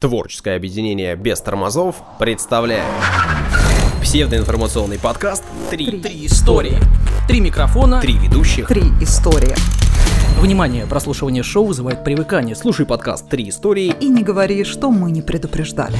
Творческое объединение без тормозов представляет псевдоинформационный подкаст «Три, Три истории. Три микрофона. Три ведущих». Три истории. Внимание, прослушивание шоу вызывает привыкание. Слушай подкаст «Три истории». И не говори, что мы не предупреждали.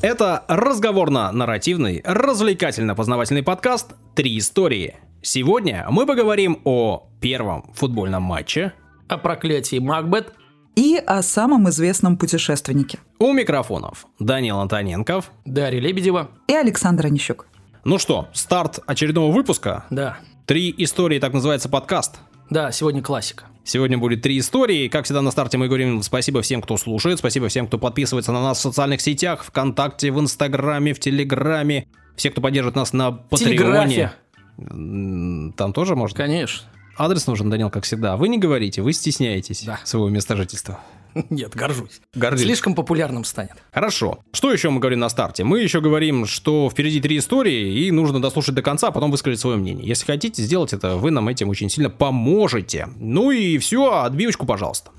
Это разговорно-нарративный, развлекательно-познавательный подкаст «Три истории». Сегодня мы поговорим о первом футбольном матче, О проклятии Макбет. И о самом известном путешественнике. у микрофонов Данил Антоненков. Дарья Лебедева. И Александр Онищук. Ну что, старт очередного выпуска. Да. «Три истории» так называется подкаст. Да, сегодня классика. Сегодня будет три истории. Как всегда на старте мы говорим спасибо всем, кто слушает, спасибо всем, кто подписывается на нас в социальных сетях, ВКонтакте, в Инстаграме, в Телеграме, все, кто поддерживает нас на Патреоне. Телеграфе. М, Там тоже можно? Конечно. Адрес нужен, Данил, как всегда. Вы не говорите, вы стесняетесь Да. своего места жительства. Нет, горжусь. Гордись. Слишком популярным станет. Хорошо. Что еще мы говорим на старте? Мы еще говорим, что впереди три истории, и нужно дослушать до конца, а потом высказать свое мнение. Если хотите сделать это, вы нам этим очень сильно поможете. Ну и все, отбивочку, пожалуйста.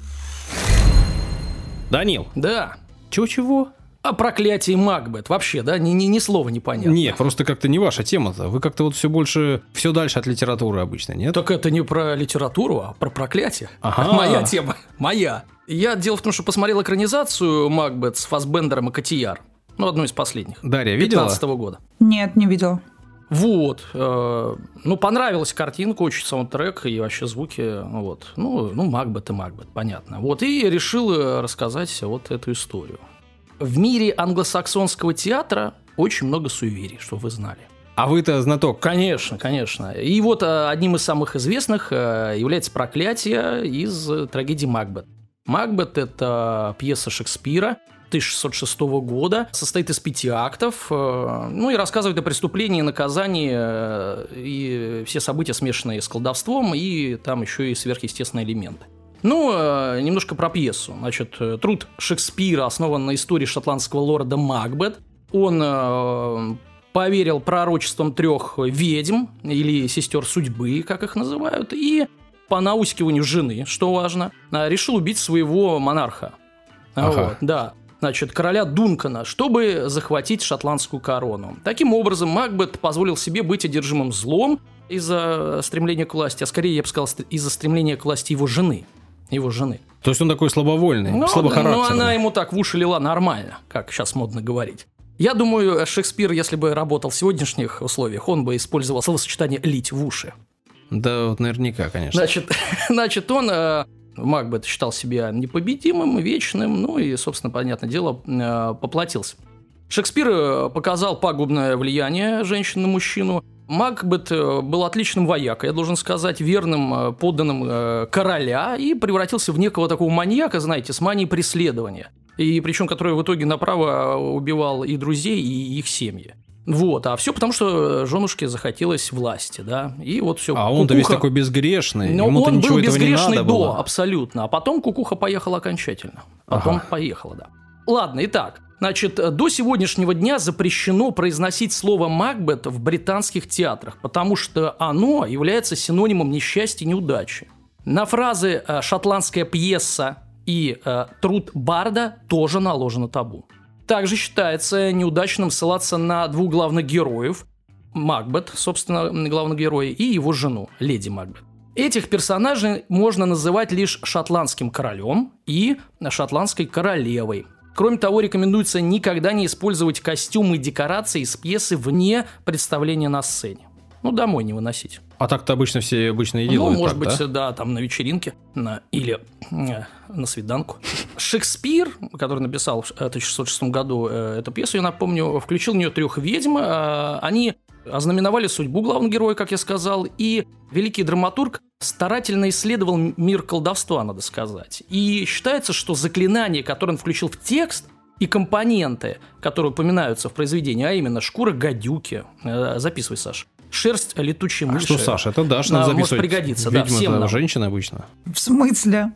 Данил, Да. чего-чего? О проклятии Макбет. Вообще, да? Ни, ни, ни слова не понятно. Нет, просто как-то не ваша тема-то. Вы как-то вот все больше, все дальше от литературы обычно, нет? Так это не про литературу, а про проклятие. Ага. Моя тема. Моя. Я дело в том, что посмотрел экранизацию Макбет с Фасбендером и Котияр. Ну, одну из последних. Дарья, видела? 15 года. Нет, не видела. Вот. э, ну, понравилась картинка, очень саундтрек и вообще звуки. ну, Вот. Ну, ну, Макбет и Макбет, понятно. Вот. И решил рассказать вот эту историю. В мире англосаксонского театра очень много суеверий, что вы знали. А вы-то знаток. Конечно, конечно. И вот э, одним из самых известных э, является проклятие из э, трагедии Макбет. Макбет – это пьеса Шекспира 1606 года, состоит из пяти актов, ну и рассказывает о преступлении наказании, и все события смешанные с колдовством, и там еще и сверхъестественные элементы. Ну, э, немножко про пьесу. Значит, э, труд Шекспира основан на истории шотландского лорда Макбет. Он э, поверил пророчествам трех ведьм или сестер судьбы, как их называют, и по наускиванию жены, что важно, э, решил убить своего монарха. Ага. Вот, да. Значит, короля Дункана, чтобы захватить шотландскую корону. Таким образом, Макбет позволил себе быть одержимым злом из-за стремления к власти, а скорее, я бы сказал, из-за стремления к власти его жены. Его жены. То есть он такой слабовольный, Ну, слабохарактерный. ну, она ему так в уши лила нормально, как сейчас модно говорить. Я думаю, Шекспир, если бы работал в сегодняшних условиях, он бы использовал словосочетание «лить в уши». Да, вот наверняка, конечно. Значит, значит он, э, Макбет, считал себя непобедимым, вечным, ну и, собственно, понятное дело, э, поплатился. Шекспир э, показал пагубное влияние женщин на мужчину. Макбет э, был отличным воякой, я должен сказать, верным э, подданным э, короля и превратился в некого такого маньяка, знаете, с манией преследования. И причем, который в итоге направо убивал и друзей, и их семьи. Вот, а все потому, что женушке захотелось власти, да, и вот все. А он-то весь такой безгрешный, Но ему-то он ничего был этого не безгрешный надо до, было. абсолютно. А потом кукуха поехала окончательно. Потом Ага. поехала, да. Ладно, итак. Значит, до сегодняшнего дня запрещено произносить слово «Макбет» в британских театрах, потому что оно является синонимом несчастья и неудачи. На фразы э, «шотландская пьеса» и э, «труд Барда» тоже наложено табу. Также считается неудачным ссылаться на двух главных героев – Макбет, собственно, главный герой, и его жену, леди Макбет. Этих персонажей можно называть лишь шотландским королем и шотландской королевой. Кроме того, рекомендуется никогда не использовать костюмы и декорации из пьесы вне представления на сцене. Ну, домой не выносить. А так-то обычно все обычно и Ну, делают может так, быть, да? да? там на вечеринке на, или э, на свиданку. Шекспир, который написал в 1606 году э, эту пьесу, я напомню, включил в нее трех ведьм. э, Они ознаменовали судьбу главного героя, как я сказал, и великий драматург старательно исследовал мир колдовства, надо сказать. И считается, что заклинание, которое он включил в текст, и компоненты, которые упоминаются в произведении, а именно шкура гадюки, э, записывай, Саш, шерсть летучей А мыши. что, Саша, это Да, может записывать. пригодиться, да, Ведьма всем это нам. женщина обычно. В смысле?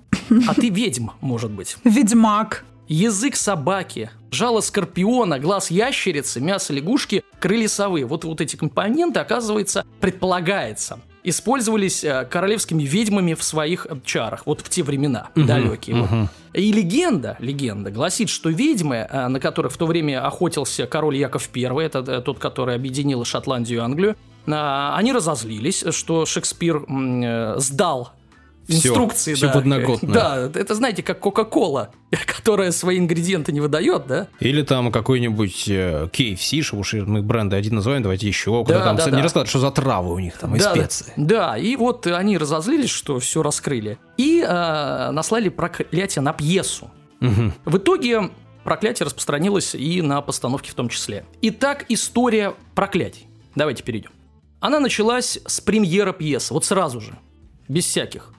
А ты ведьм, может быть. Ведьмак. Язык собаки, жало скорпиона, глаз ящерицы, мясо лягушки, крылья совы. Вот, вот эти компоненты, оказывается, предполагается, использовались э, королевскими ведьмами в своих э, чарах, вот в те времена далекие. вот. И легенда, легенда гласит, что ведьмы, э, на которых в то время охотился король Яков I, это тот, который объединил Шотландию и Англию, а, они разозлились, что Шекспир сдал инструкции. всё да. подноготное. Да, это знаете, как Кока-Кола, которая свои ингредиенты не выдает, да? Или там какой-нибудь э, KFC, что уж мы бренды один называем, давайте еще. Да, Куда там да, не да. рассказывают, что за травы у них там и да, специи. Да, и вот они разозлились, что все раскрыли, и э, наслали проклятие на пьесу. Мгм. В итоге проклятие распространилось и на постановке в том числе. Итак, история проклятий. Давайте перейдем. Она началась с премьера пьесы, вот сразу же, без всяких.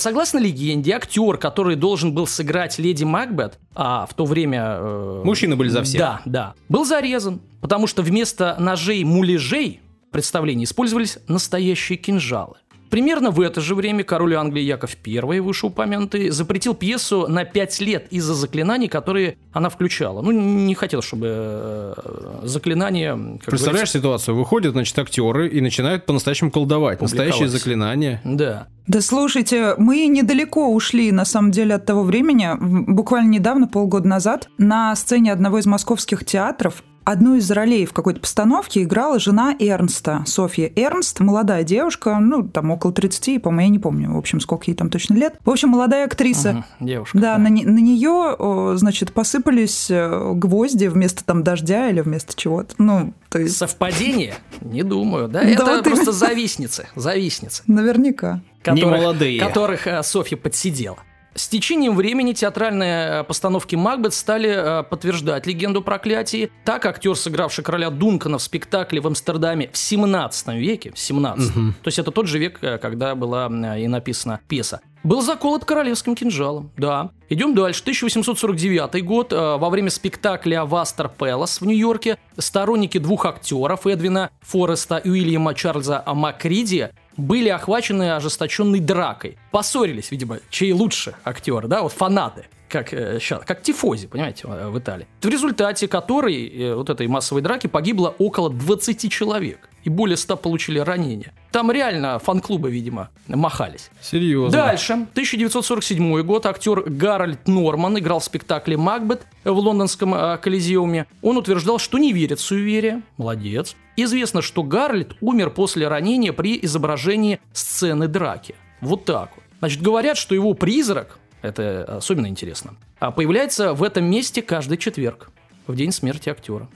Согласно легенде, актер, который должен был сыграть леди Макбет, а в то время... э, Мужчины были за всех. Да, да. Был зарезан, потому что вместо ножей-муляжей в представлении использовались настоящие кинжалы. Примерно в это же время король Англии Яков I, вышеупомянутый, запретил пьесу на пять лет из-за заклинаний, которые она включала. Ну, не хотел, чтобы э, заклинания... Представляешь ситуацию? Выходят, значит, актеры и начинают по-настоящему колдовать. Настоящие заклинания. говорится, Да. Да слушайте, мы недалеко ушли, на самом деле, от того времени. Буквально недавно, полгода назад, на сцене одного из московских театров Одну из ролей в какой-то постановке играла жена Эрнста, Софья Эрнст, молодая девушка, ну, там около 30, по-моему, я не помню, в общем, сколько ей там точно лет. В общем, молодая актриса. Мгм, девушка. Да, на, не- на нее, значит, посыпались э, гвозди вместо там дождя или вместо чего-то. Ну, то есть, Совпадение? Не думаю, да? Да Это вот просто именно. завистницы, завистницы. наверняка. которых, молодые. которых э, Софья подсидела. С течением времени театральные э, постановки Макбет стали э, подтверждать легенду проклятий. Так актер, сыгравший короля Дункана в спектакле в Амстердаме в 17 веке, в 17 то есть это тот же век, э, когда была и написана пьеса, был заколот королевским кинжалом. Да. Идем дальше. 1849 год. Во время спектакля «Вастер Пэлас» в Нью-Йорке сторонники двух актеров Эдвина Фореста и Уильяма Чарльза Макриди были охвачены ожесточенной дракой. Поссорились, видимо, чей лучше актер, да, вот фанаты. Как, э, ща- как тифози, понимаете, э, в Италии. В результате которой, э, вот этой массовой драки, погибло около 20 человек. И более 100 получили ранения. Там реально фан-клубы, видимо, махались. Серьезно. Дальше. 1947 год. Актер Гарольд Норман играл в спектакле «Макбет» в лондонском э, Колизеуме. Он утверждал, что не верит в суеверие. Молодец. Известно, что Гарольд умер после ранения при изображении сцены драки. Вот так вот. Значит, говорят, что его призрак, это особенно интересно, а, появляется в этом месте каждый четверг, в день смерти актера.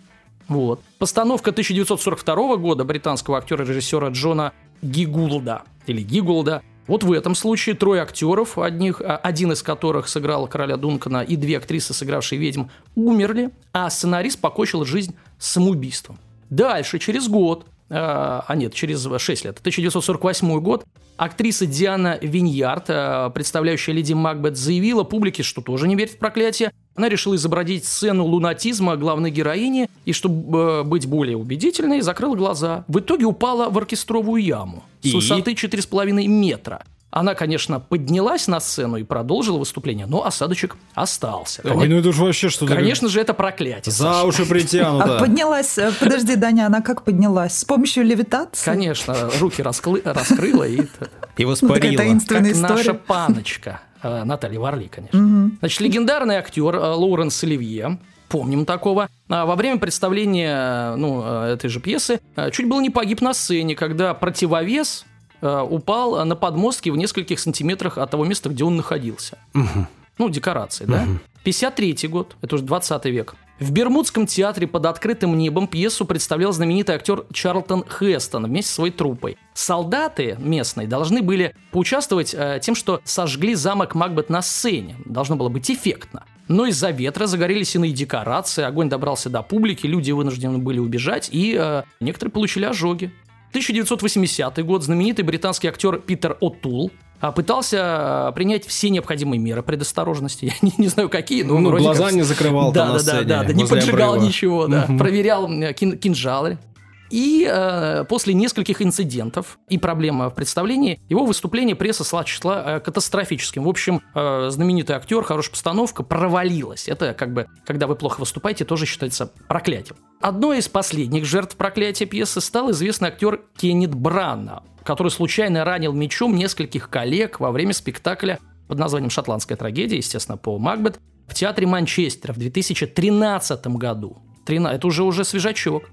Вот. Постановка 1942 года британского актера-режиссера Джона Гигулда, или Гигулда. Вот в этом случае трое актеров, одних, а, один из которых сыграл короля Дункана, и две актрисы, сыгравшие ведьм, умерли, а сценарист покончил жизнь самоубийством. Дальше, через год, а нет, через 6 лет, 1948 год, актриса Диана Виньярд, э, представляющая леди Макбет, заявила публике, что тоже не верит в проклятие. Она решила изобразить сцену лунатизма главной героини и, чтобы э, быть более убедительной, закрыла глаза. В итоге упала в оркестровую яму И? с высоты 4,5 метра. Она, конечно, поднялась на сцену и продолжила выступление, но осадочек остался. Ой, ну это уж вообще что-то... Конечно же, это проклятие. За Саша. уши притянуто. А поднялась, э, подожди, Даня, она как поднялась? С помощью левитации? Конечно, руки расклы- раскрыла и И Ну, такая воспарила. таинственная как наша история. паночка. э, Наталья Варли, конечно. Значит, легендарный актер э, Лоуренс Оливье, помним такого, а, во время представления ну, этой же пьесы чуть было не погиб на сцене, когда противовес упал на подмостке в нескольких сантиметрах от того места, где он находился. Ну, декорации, да? 53 год, это уже 20 век. В Бермудском театре под открытым небом пьесу представлял знаменитый актер Чарлтон Хестон вместе со своей труппой. Солдаты местные должны были поучаствовать э, тем, что сожгли замок Макбет на сцене. Должно было быть эффектно. Но из-за ветра загорелись иные декорации, огонь добрался до публики, люди вынуждены были убежать, и э, некоторые получили ожоги. 1980 год знаменитый британский актер Питер О'Тул а, пытался а, принять все необходимые меры предосторожности. Я не, не знаю, какие, но Ну, вроде глаза как- не закрывал да, да, да, сцене, да, да, не поджигал обрыва. ничего, да, проверял м, кин- кинжалы. И э, после нескольких инцидентов и проблем в представлении, его выступление пресса сочла э, катастрофическим. В общем, э, знаменитый актер, хорошая постановка провалилась. Это как бы, когда вы плохо выступаете, тоже считается проклятием. Одной из последних жертв проклятия пьесы стал известный актер Кеннет Брана. который случайно ранил мечом нескольких коллег во время спектакля под названием «Шотландская трагедия», естественно, по Макбет, в театре Манчестера в 2013 году. Это уже уже свежачок.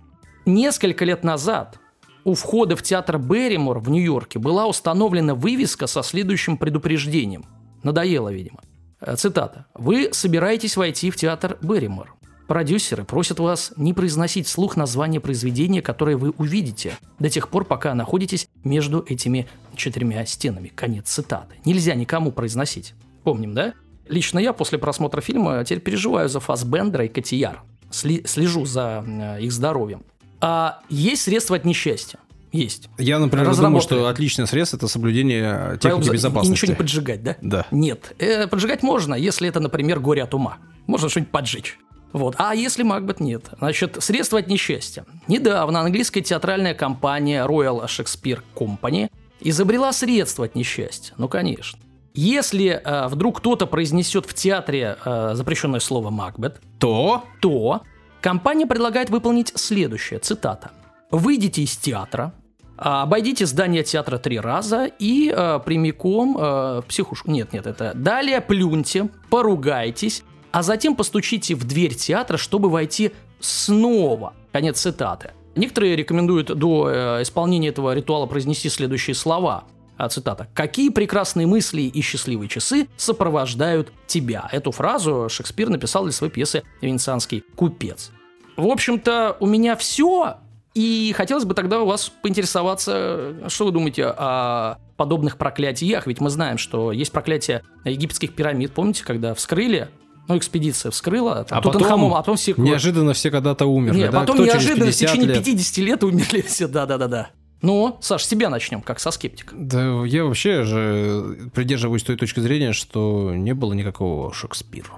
Несколько лет назад у входа в театр Берримор в Нью-Йорке была установлена вывеска со следующим предупреждением. Надоело, видимо. Э, цитата. «Вы собираетесь войти в театр Берримор. Продюсеры просят вас не произносить вслух название произведения, которое вы увидите, до тех пор, пока находитесь между этими четырьмя стенами. Конец цитаты. Нельзя никому произносить. Помним, да? Лично я после просмотра фильма теперь переживаю за Фасбендера и Котияр. Сли- слежу за э, их здоровьем. А есть средства от несчастья. Есть. Я, например, думаю, что отличное средство – это соблюдение техники Правил, безопасности. И ничего не поджигать, да? Да. Нет. Э, поджигать можно, если это, например, горе от ума. Можно что-нибудь поджечь. Вот. А если Макбет нет? Значит, средства от несчастья. Недавно английская театральная компания Royal Shakespeare Company изобрела средства от несчастья. Ну, конечно. Если э, вдруг кто-то произнесет в театре э, запрещенное слово Макбет, то, то компания предлагает выполнить следующее, цитата. «Выйдите из театра, обойдите здание театра три раза и э, прямиком э, психушку... Нет, нет, это... Далее плюньте, поругайтесь, а затем постучите в дверь театра, чтобы войти снова. Конец цитаты. Некоторые рекомендуют до э, исполнения этого ритуала произнести следующие слова. А, цитата. «Какие прекрасные мысли и счастливые часы сопровождают тебя?» Эту фразу Шекспир написал для своей пьесы «Венецианский купец». В общем-то, у меня все. И хотелось бы тогда у вас поинтересоваться, что вы думаете о подобных проклятиях? Ведь мы знаем, что есть проклятие египетских пирамид. Помните, когда вскрыли ну, экспедиция вскрыла, а потом, а потом все... Неожиданно все когда-то умерли, Нет, да? потом Кто неожиданно в течение лет? 50 лет умерли все, да-да-да-да. Ну, Саш, с тебя начнем, как со скептика. Да, я вообще же придерживаюсь той точки зрения, что не было никакого Шекспира.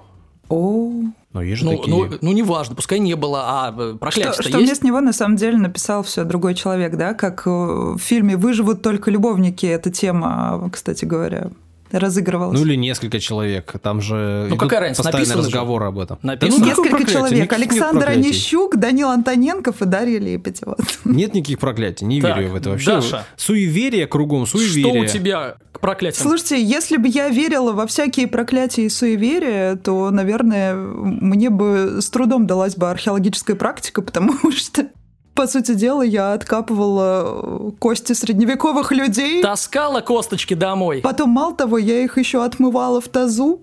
О, но есть же ну, такие... ну, ну, неважно, пускай не было, а э, проклятие Что, что есть? вместо него на самом деле написал все другой человек, да, как э, в фильме «Выживут только любовники», эта тема, кстати говоря, разыгрывалось. Ну или несколько человек. Там же ну, какая разница? постоянный разговор же. об этом. Написано. Да, ну, несколько человек. Александр Онищук, Данил Антоненков и Дарья Лепетева. Нет никаких проклятий. Не так, верю в это вообще. Даша. Суеверие кругом, суеверие. Что у тебя к проклятиям? Слушайте, если бы я верила во всякие проклятия и суеверия, то, наверное, мне бы с трудом далась бы археологическая практика, потому что по сути дела, я откапывала э, кости средневековых людей. Таскала косточки домой. Потом, мало того, я их еще отмывала в тазу.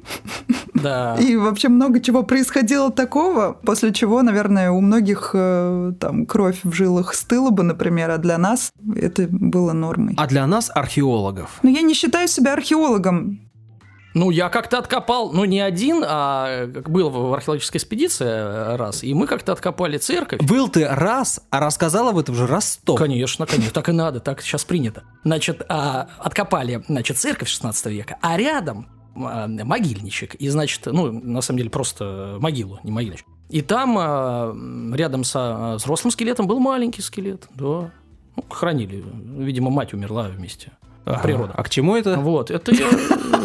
Да. И вообще много чего происходило такого, после чего, наверное, у многих э, там кровь в жилах стыла бы, например, а для нас это было нормой. А для нас археологов? Но я не считаю себя археологом. Ну, я как-то откопал, ну, не один, а был в археологической экспедиции э, раз, и мы как-то откопали церковь. Был ты раз, а рассказал об этом уже раз сто. Конечно, конечно, так и надо, так сейчас принято. Значит, а, откопали, значит, церковь 16 века, а рядом а, могильничек, и, значит, ну, на самом деле, просто могилу, не могильничек. И там а, рядом со взрослым скелетом был маленький скелет, да. Ну, хранили. Видимо, мать умерла вместе ага. природа. А к чему это? Вот, это я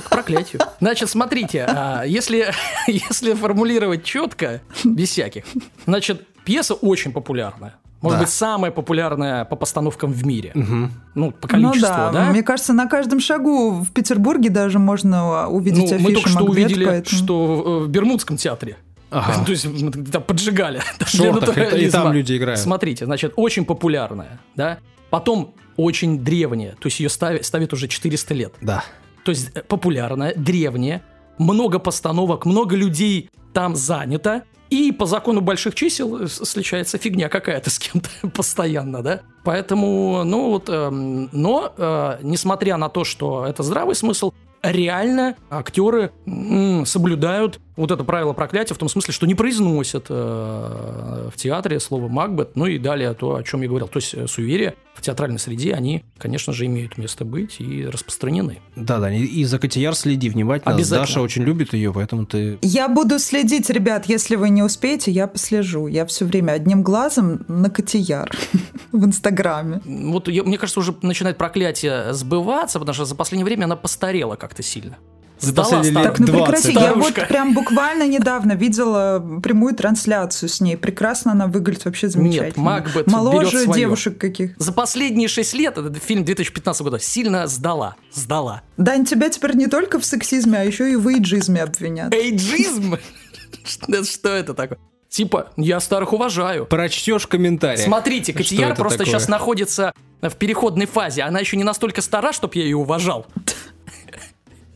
к проклятию. Значит, смотрите, а, если, если формулировать четко, без всяких, значит, пьеса очень популярная. Может да. быть, самая популярная по постановкам в мире. Угу. Ну, по количеству, ну, да. да. Мне кажется, на каждом шагу в Петербурге даже можно увидеть ну, афишу Мы только что Макбет, увидели, поэтому... что в Бермудском театре Ага. То есть там поджигали. В шортах, и, и там люди играют. Смотрите, значит, очень популярная, да. Потом очень древняя, то есть ее ставят, ставят уже 400 лет. Да. То есть э, популярная, древняя, много постановок, много людей там занято, и по закону больших чисел э, случается фигня какая-то с кем-то постоянно, да? Поэтому, ну вот, э, но, э, несмотря на то, что это здравый смысл, реально актеры м, соблюдают вот это правило проклятия в том смысле, что не произносят э, в театре слово Макбет, ну и далее то, о чем я говорил. То есть э, суеверия в театральной среде, они, конечно же, имеют место быть и распространены. Да, да, и за Котияр следи внимательно. Обязательно. Даша очень любит ее, поэтому ты... Я буду следить, ребят, если вы не успеете, я послежу. Я все время одним глазом на Котияр в Инстаграме. Вот я, мне кажется, уже начинает проклятие сбываться, потому что за последнее время она постарела как-то сильно. За последние лет Так, ну 20. прекрати, я вот Старушка. прям буквально недавно видела прямую трансляцию с ней. Прекрасно она выглядит вообще замечательно. Макбет берет Моложе своё. девушек каких. За последние шесть лет, этот фильм 2015 года, сильно сдала. Сдала. Дань, тебя теперь не только в сексизме, а еще и в эйджизме обвинят. Эйджизм? Что что это такое? Типа, я старых уважаю. Прочтешь комментарий. Смотрите, Котияр просто такое? сейчас находится в переходной фазе. Она еще не настолько стара, чтобы я ее уважал.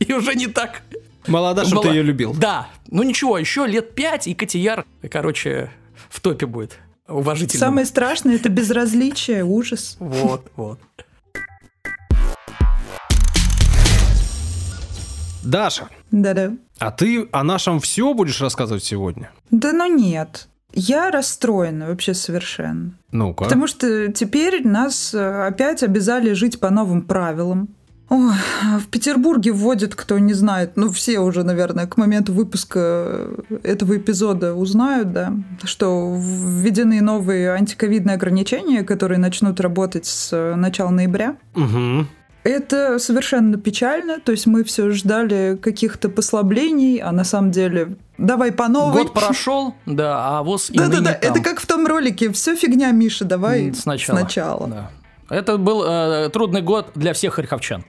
И уже не так. Молода, чтобы ты ее любил. Да. Ну ничего, еще лет пять, и Котияр, короче, в топе будет. Уважительно. Самое страшное это безразличие, ужас. Вот, вот. Даша, Да-да. а ты о нашем все будешь рассказывать сегодня? Да ну нет. Я расстроена вообще совершенно. Ну-ка. Потому что теперь нас э, опять обязали жить по новым правилам. Ой, в Петербурге вводят, кто не знает, ну все уже, наверное, к моменту выпуска этого эпизода узнают, да, что введены новые антиковидные ограничения, которые начнут работать с э, начала ноября. Угу. Это совершенно печально, то есть мы все ждали каких-то послаблений, а на самом деле давай по новой. Год прошел, да, а воз и Да-да-да, это как в том ролике, все фигня, Миша, давай Сначала. сначала. Да. Это был э, трудный год для всех харьковчан.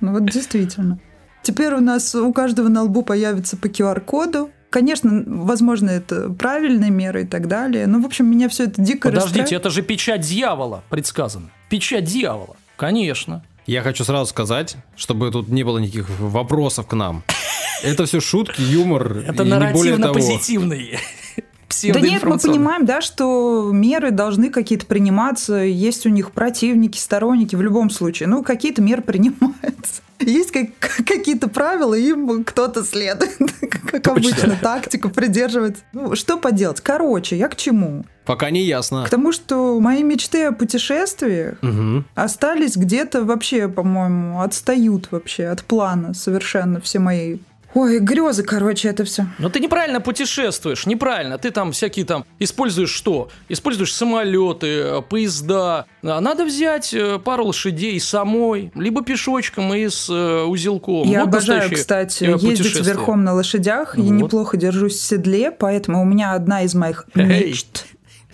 Ну вот действительно. Теперь у нас у каждого на лбу появится по QR-коду. Конечно, возможно, это правильные меры и так далее. Но, в общем, меня все это дико Подождите, расстраивает. это же печать дьявола предсказано. Печать дьявола. Конечно. Я хочу сразу сказать, чтобы тут не было никаких вопросов к нам. Это все шутки, юмор Это и не более того. нарративно-позитивный. Да нет, мы понимаем, да, что меры должны какие-то приниматься, есть у них противники, сторонники в любом случае. Ну, какие-то меры принимаются. Есть как- какие-то правила, им кто-то следует, как Точно. обычно, тактику придерживается. Ну, что поделать? Короче, я к чему? Пока не ясно. К тому, что мои мечты о путешествиях Мгм. остались где-то вообще, по-моему, отстают вообще от плана совершенно все мои... Ой, грезы, короче, это все. Но ты неправильно путешествуешь, неправильно. Ты там всякие там используешь что? Используешь самолеты, э, поезда. А надо взять э, пару лошадей самой, либо пешочком и с э, узелком. Я Вот обожаю, кстати, ездить верхом на лошадях. Я Вот. неплохо держусь в седле, поэтому у меня одна из моих мечт.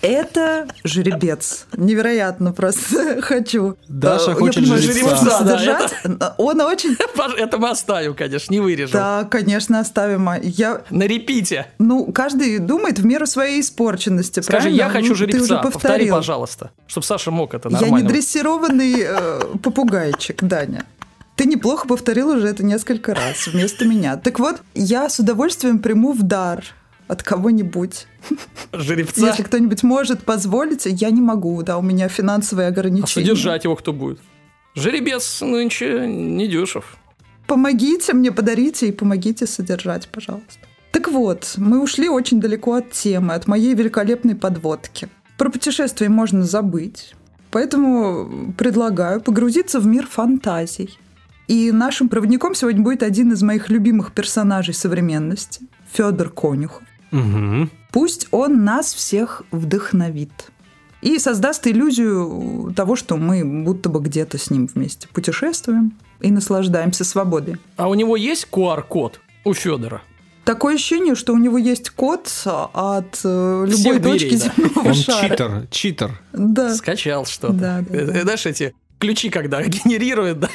Это жеребец. Невероятно просто хочу. Даша хочет я понимаю, жеребца. Да, содержать. Он очень... Это мы оставим, конечно, не вырежем. Да, конечно, оставим. А Я На репите. Ну, каждый думает в меру своей испорченности, Скажи, правильно? я хочу Ну, Ты уже жеребца. Повтори, пожалуйста, чтобы Саша мог это Я нормально. не дрессированный э, попугайчик, Даня. Ты неплохо повторил уже это несколько раз вместо меня. Так вот, я с удовольствием приму в дар от кого-нибудь. Жеребца. Если кто-нибудь может позволить, я не могу, да, у меня финансовые А ограничения. содержать его кто будет? Жеребец нынче не дешев. Помогите мне, подарите и помогите содержать, пожалуйста. Так вот, мы ушли очень далеко от темы, от моей великолепной подводки. Про путешествия можно забыть, поэтому предлагаю погрузиться в мир фантазий. И нашим проводником сегодня будет один из моих любимых персонажей современности – Федор Конюхов. Мгм. Пусть он нас всех вдохновит и создаст иллюзию того, что мы будто бы где-то с ним вместе путешествуем и наслаждаемся свободой. А у него есть QR-код у Федора? Такое ощущение, что у него есть код от э, любой Всех точки дверей, да. земного Он шара. читер, читер. Да. Скачал что-то. Да, да, Э, да. Знаешь, эти ключи, когда генерирует, да?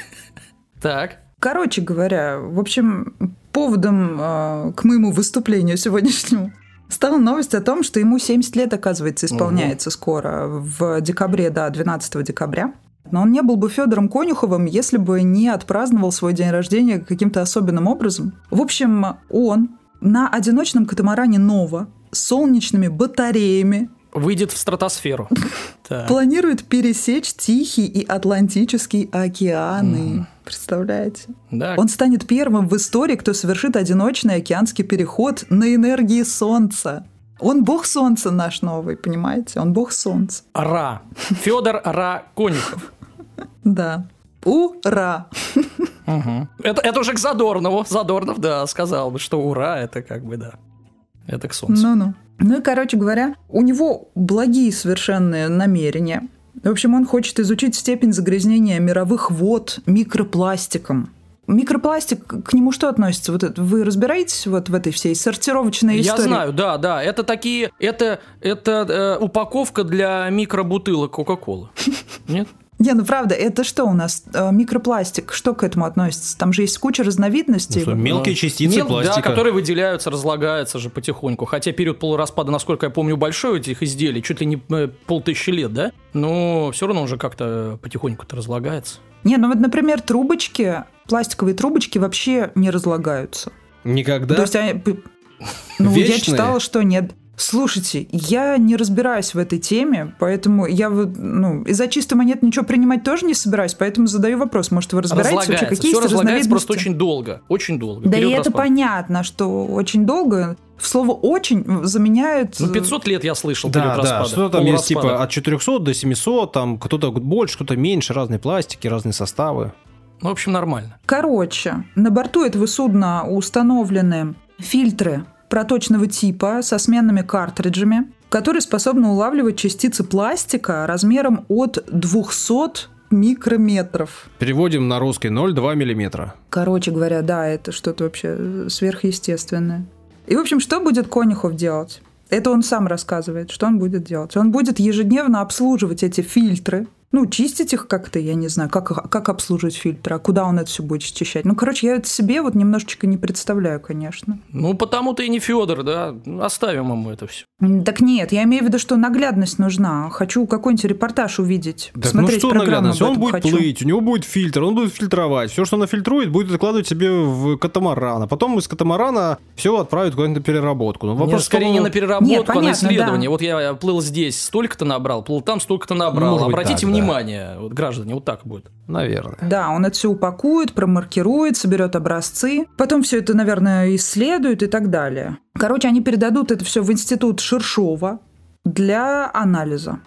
Так. Короче говоря, в общем, поводом э, к моему выступлению сегодняшнему стала новость о том, что ему 70 лет, оказывается, исполняется скоро, в декабре, да, 12 декабря. Но он не был бы Федором Конюховым, если бы не отпраздновал свой день рождения каким-то особенным образом. В общем, он на одиночном катамаране Нова с солнечными батареями Выйдет в стратосферу. Планирует пересечь Тихий и Атлантический океаны. Представляете? Да. Он станет первым в истории, кто совершит одиночный океанский переход на энергии Солнца. Он бог Солнца наш новый, понимаете? Он бог Солнца. Ра. Федор Ра Конюхов. Да. Ура! Это, это уже к Задорнову. Задорнов, да, сказал бы, что ура, это как бы, да. Это к солнцу. Ну-ну. Ну и, короче говоря, у него благие совершенные намерения. В общем, он хочет изучить степень загрязнения мировых вод микропластиком. Микропластик, к нему что относится? Вот это, вы разбираетесь вот в этой всей сортировочной Я истории? знаю, да, да. Это такие, это, это э, упаковка для микробутылок Кока-Колы. Нет? Не, ну правда, это что у нас? Э, Микропластик, что к этому относится? Там же есть куча разновидностей. Ну что, мелкие Ну, частицы мел- пластика. Да, которые выделяются, разлагаются же потихоньку. Хотя период полураспада, насколько я помню, большой у этих изделий, чуть ли не э, полтысячи лет, да? Но все равно уже как-то потихоньку-то разлагается. Не, ну вот, например, трубочки, пластиковые трубочки вообще не разлагаются. Никогда? То есть они... Ну, я Вечные? читала, что нет. Слушайте, я не разбираюсь в этой теме, поэтому я вот, ну, из-за чистой монет ничего принимать тоже не собираюсь, поэтому задаю вопрос, может, вы разбираетесь вообще, разлагается. какие Все есть разлагается просто разновидности? очень долго. Очень долго. Да и это распада. понятно, что очень долго. В слово «очень» заменяют... Ну, 500 лет я слышал Да, период да, распада. что там есть типа от 400 до 700, там кто-то больше, кто-то меньше, разные пластики, разные составы. Ну, в общем, нормально. Короче, на борту этого судна установлены фильтры проточного типа со сменными картриджами, которые способны улавливать частицы пластика размером от 200 микрометров. Переводим на русский 0,2 миллиметра. Короче говоря, да, это что-то вообще э, сверхъестественное. И, в общем, что будет Конюхов делать? Это он сам рассказывает, что он будет делать. Он будет ежедневно обслуживать эти фильтры, ну, чистить их как-то, я не знаю, как, как обслуживать фильтры, а куда он это все будет счищать. Ну, короче, я это себе вот немножечко не представляю, конечно. Ну, потому-то и не Федор, да. Оставим ему это все. Так нет, я имею в виду, что наглядность нужна. Хочу какой-нибудь репортаж увидеть, Так, ну посмотреть что программу наглядность? Он будет хочу. плыть, у него будет фильтр, он будет фильтровать. Все, что он фильтрует, будет откладывать себе в катамаран. А потом из катамарана все отправит куда-нибудь на переработку. Ну, Нет, вопрос в скорее не на переработку, Нет, а на понятно, исследование. да. Вот я плыл здесь, столько-то набрал, плыл там, столько-то набрал. может быть, Обратите так, да. Внимание, вот, граждане, вот так будет. Наверное. Да, он это все упакует, промаркирует, соберет образцы, потом все это, наверное, исследует и так далее. Короче, они передадут это все в институт Шершова для анализа.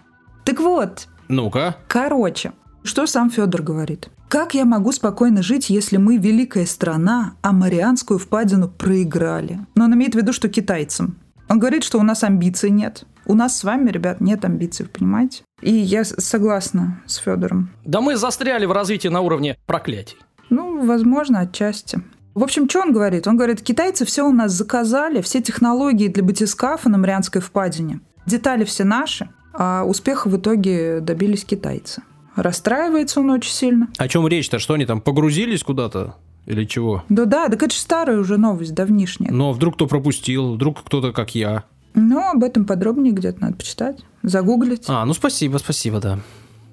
Так вот, Ну-ка. короче, что сам Федор говорит? Как я могу спокойно жить, если мы великая страна, а Марианскую впадину проиграли? Но он имеет в виду, что китайцам. Он говорит, что у нас амбиций нет. У нас с вами, ребят, нет амбиций, понимаете? И я согласна с Федором. Да мы застряли в развитии на уровне проклятий. Ну, возможно, отчасти. В общем, что он говорит? Он говорит, китайцы все у нас заказали, все технологии для батискафа на Марианской впадине. Детали все наши, а успеха в итоге добились китайцы. Расстраивается он очень сильно. О чем речь-то? Что они там погрузились куда-то? Или чего? Да да, так это же старая уже новость, давнишняя. Но вдруг кто пропустил, вдруг кто-то как я. Ну, об этом подробнее где-то надо почитать, загуглить. А, ну спасибо, спасибо, да.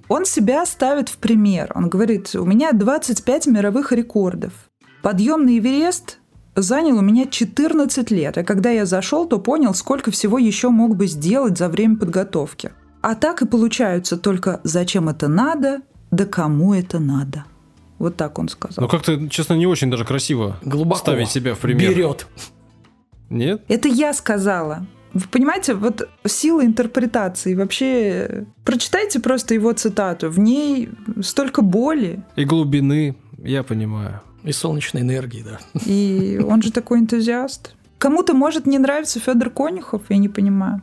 Он себя ставит в пример. Он говорит, у меня 25 мировых рекордов. Подъем на Эверест занял у меня 14 лет, а когда я зашел, то понял, сколько всего еще мог бы сделать за время подготовки. А так и получаются только «зачем это надо?», «да кому это надо?». Вот так он сказал. Ну как-то, честно, не очень даже красиво Глубоко. ставить себя в пример. Берет. Нет? Это я сказала. Вы понимаете, вот сила интерпретации. Вообще, прочитайте просто его цитату. В ней столько боли, И глубины, я понимаю. И солнечной энергии, да. И он же такой энтузиаст. Кому-то может не нравиться Федор Конюхов, я не понимаю.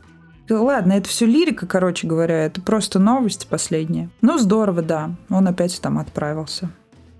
Ладно, это все лирика, короче говоря, это просто новости последние. Ну, здорово, да. Он опять там отправился.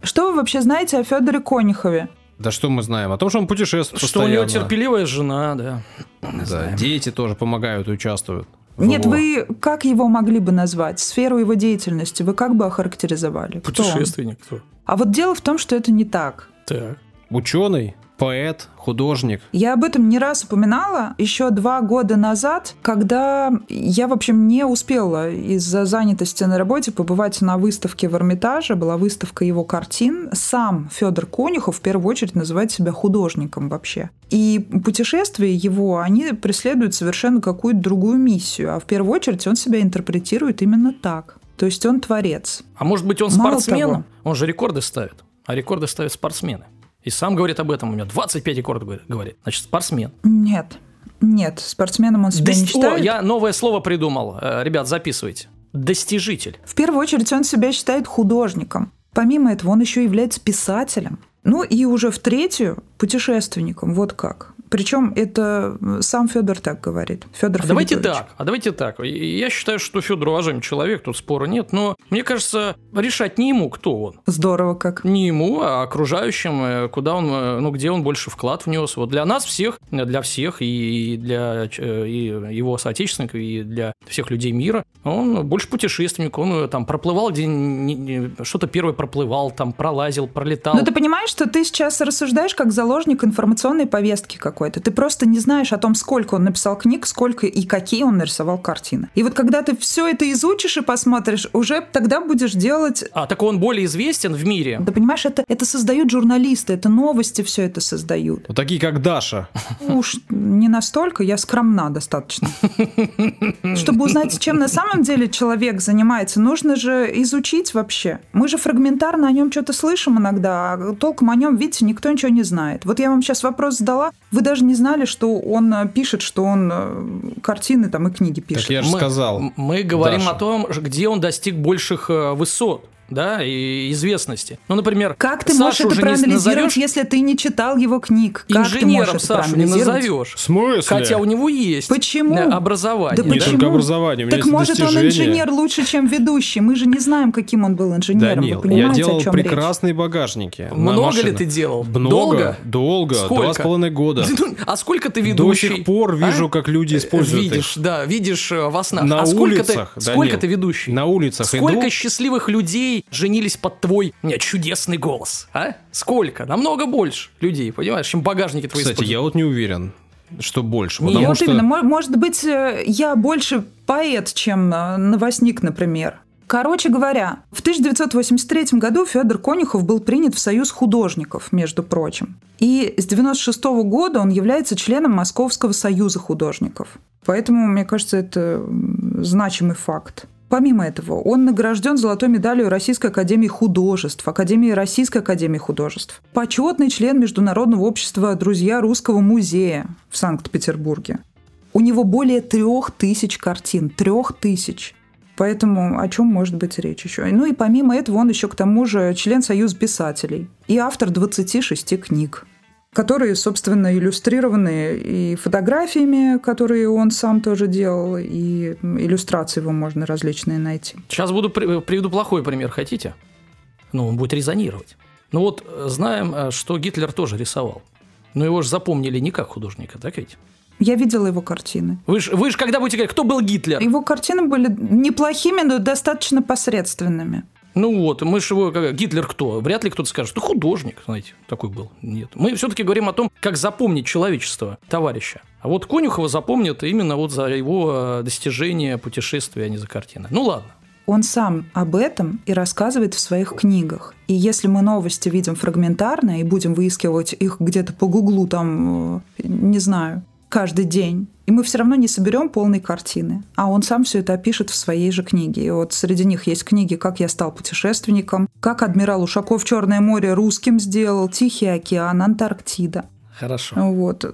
Что вы вообще знаете о Федоре Конюхове? Да что мы знаем? О том, что он путешествует Что у него постоянно. терпеливая жена, да. Да, дети тоже помогают и участвуют. в Нет, его- вы как его могли бы назвать? Сферу его деятельности вы как бы охарактеризовали? Путешественник. кто? А вот дело в том, что это не так. Так. Ученый, поэт, художник. Я об этом не раз упоминала еще два года назад, когда я, в общем, не успела из-за занятости на работе побывать на выставке в Эрмитаже. Была выставка его картин. Сам Федор Конюхов в первую очередь называет себя художником вообще. И путешествия его, они преследуют совершенно какую-то другую миссию. А в первую очередь он себя интерпретирует именно так. То есть он творец. А может быть, он Мало спортсмен? того. Он же рекорды ставит. А рекорды ставят спортсмены. И сам говорит об этом. У него 25 рекордов говорит-. Значит, спортсмен. Нет, нет, спортсменом он себя не Дос- О, считает. я новое слово придумал. Э, Ребят, записывайте. Достижитель. В первую очередь он себя считает художником. Помимо этого, он еще является писателем. Ну и уже в третью путешественником. Вот как. Причем это сам Федор так говорит. Федор а давайте так, а давайте так. Я считаю, что Федор уважаемый человек, тут спора нет, но мне кажется, решать не ему, кто он. Здорово как. Не ему, а окружающим, э, куда он, э, ну, где он больше вклад внес. Вот для нас всех, для всех, и для э, и его соотечественников, и для всех людей мира, он больше путешественник, он там проплывал, где что-то первое проплывал, там пролазил, пролетал. Но ты понимаешь, что ты сейчас рассуждаешь как заложник информационной повестки какой какой-то. Ты просто не знаешь о том, сколько он написал книг, сколько и какие он нарисовал картины. И вот когда ты все это изучишь и посмотришь, уже тогда будешь делать... А, так он более известен в мире? Да понимаешь, это, это создают журналисты, это новости все это создают. Вот такие, как Даша. Уж не настолько, я скромна достаточно. Чтобы узнать, чем на самом деле человек занимается, нужно же изучить вообще. Мы же фрагментарно о нем что-то слышим иногда, а толком о нем, видите, никто ничего не знает. Вот я вам сейчас вопрос задала, вы даже не знали, что он э, пишет, что он э, картины там и книги пишет. Так я же мы, сказал. Мы говорим Даша. о том, где он достиг больших э, высот да, и известности. Ну, например, как ты можешь это проанализировать, если ты не читал его книг? Как инженером Сашу не назовешь. В смысле? Хотя у него есть почему? образование. Да, да? Не почему? только образование, у Так может достижения. он инженер лучше, чем ведущий? Мы же не знаем, каким он был инженером. Данил, Вы я делал о чем прекрасные речь? багажники. Много ли ты делал? Много, Долго? долго, Сколько? два с половиной года. А сколько ты ведущий? До сих пор вижу, а? как люди используют Видишь, их. да, видишь э, во снах. На а сколько улицах, ты, сколько ты ведущий? На улицах Сколько иду. счастливых людей женились под твой нет, чудесный голос, а? Сколько? Намного больше людей, понимаешь, чем багажники твои Кстати, я вот не уверен, что больше. Нет, потому вот что... именно. Мо- Может быть, э, я больше поэт, чем э, новостник, например. Короче говоря, в 1983 году Федор Конюхов был принят в Союз художников, между прочим. И с 1996 года он является членом Московского союза художников. Поэтому, мне кажется, это значимый факт. Помимо этого, он награжден золотой медалью Российской академии художеств, Академии Российской академии художеств, почетный член Международного общества «Друзья Русского музея» в Санкт-Петербурге. У него более трех тысяч картин, трех тысяч. Поэтому о чем может быть речь еще? Ну и помимо этого он еще к тому же член Союза писателей и автор 26 книг которые, собственно, иллюстрированы и фотографиями, которые он сам тоже делал, и иллюстрации его можно различные найти. Сейчас буду приведу плохой пример, хотите? Ну, он будет резонировать. Ну вот э, знаем, э, что Гитлер тоже рисовал. Но его же запомнили не как художника, так ведь? Я видела его картины. Вы же вы ж когда будете говорить, кто был Гитлер? Его картины были неплохими, но достаточно посредственными. Ну вот, мы же его, Гитлер кто? Вряд ли кто-то скажет, ну художник, знаете, такой был. Нет. Мы все-таки говорим о том, как запомнить человечество, товарища. А вот Конюхова запомнят именно вот за его э, достижения, путешествия, а не за картины. Ну ладно. Он сам об этом и рассказывает в своих книгах. И если мы новости видим фрагментарно и будем выискивать их где-то по гуглу, там, э, не знаю, каждый день, и мы все равно не соберем полной картины. А он сам все это опишет в своей же книге. И вот среди них есть книги «Как я стал путешественником», «Как адмирал Ушаков Черное море русским сделал», «Тихий океан», «Антарктида». Хорошо. Вот.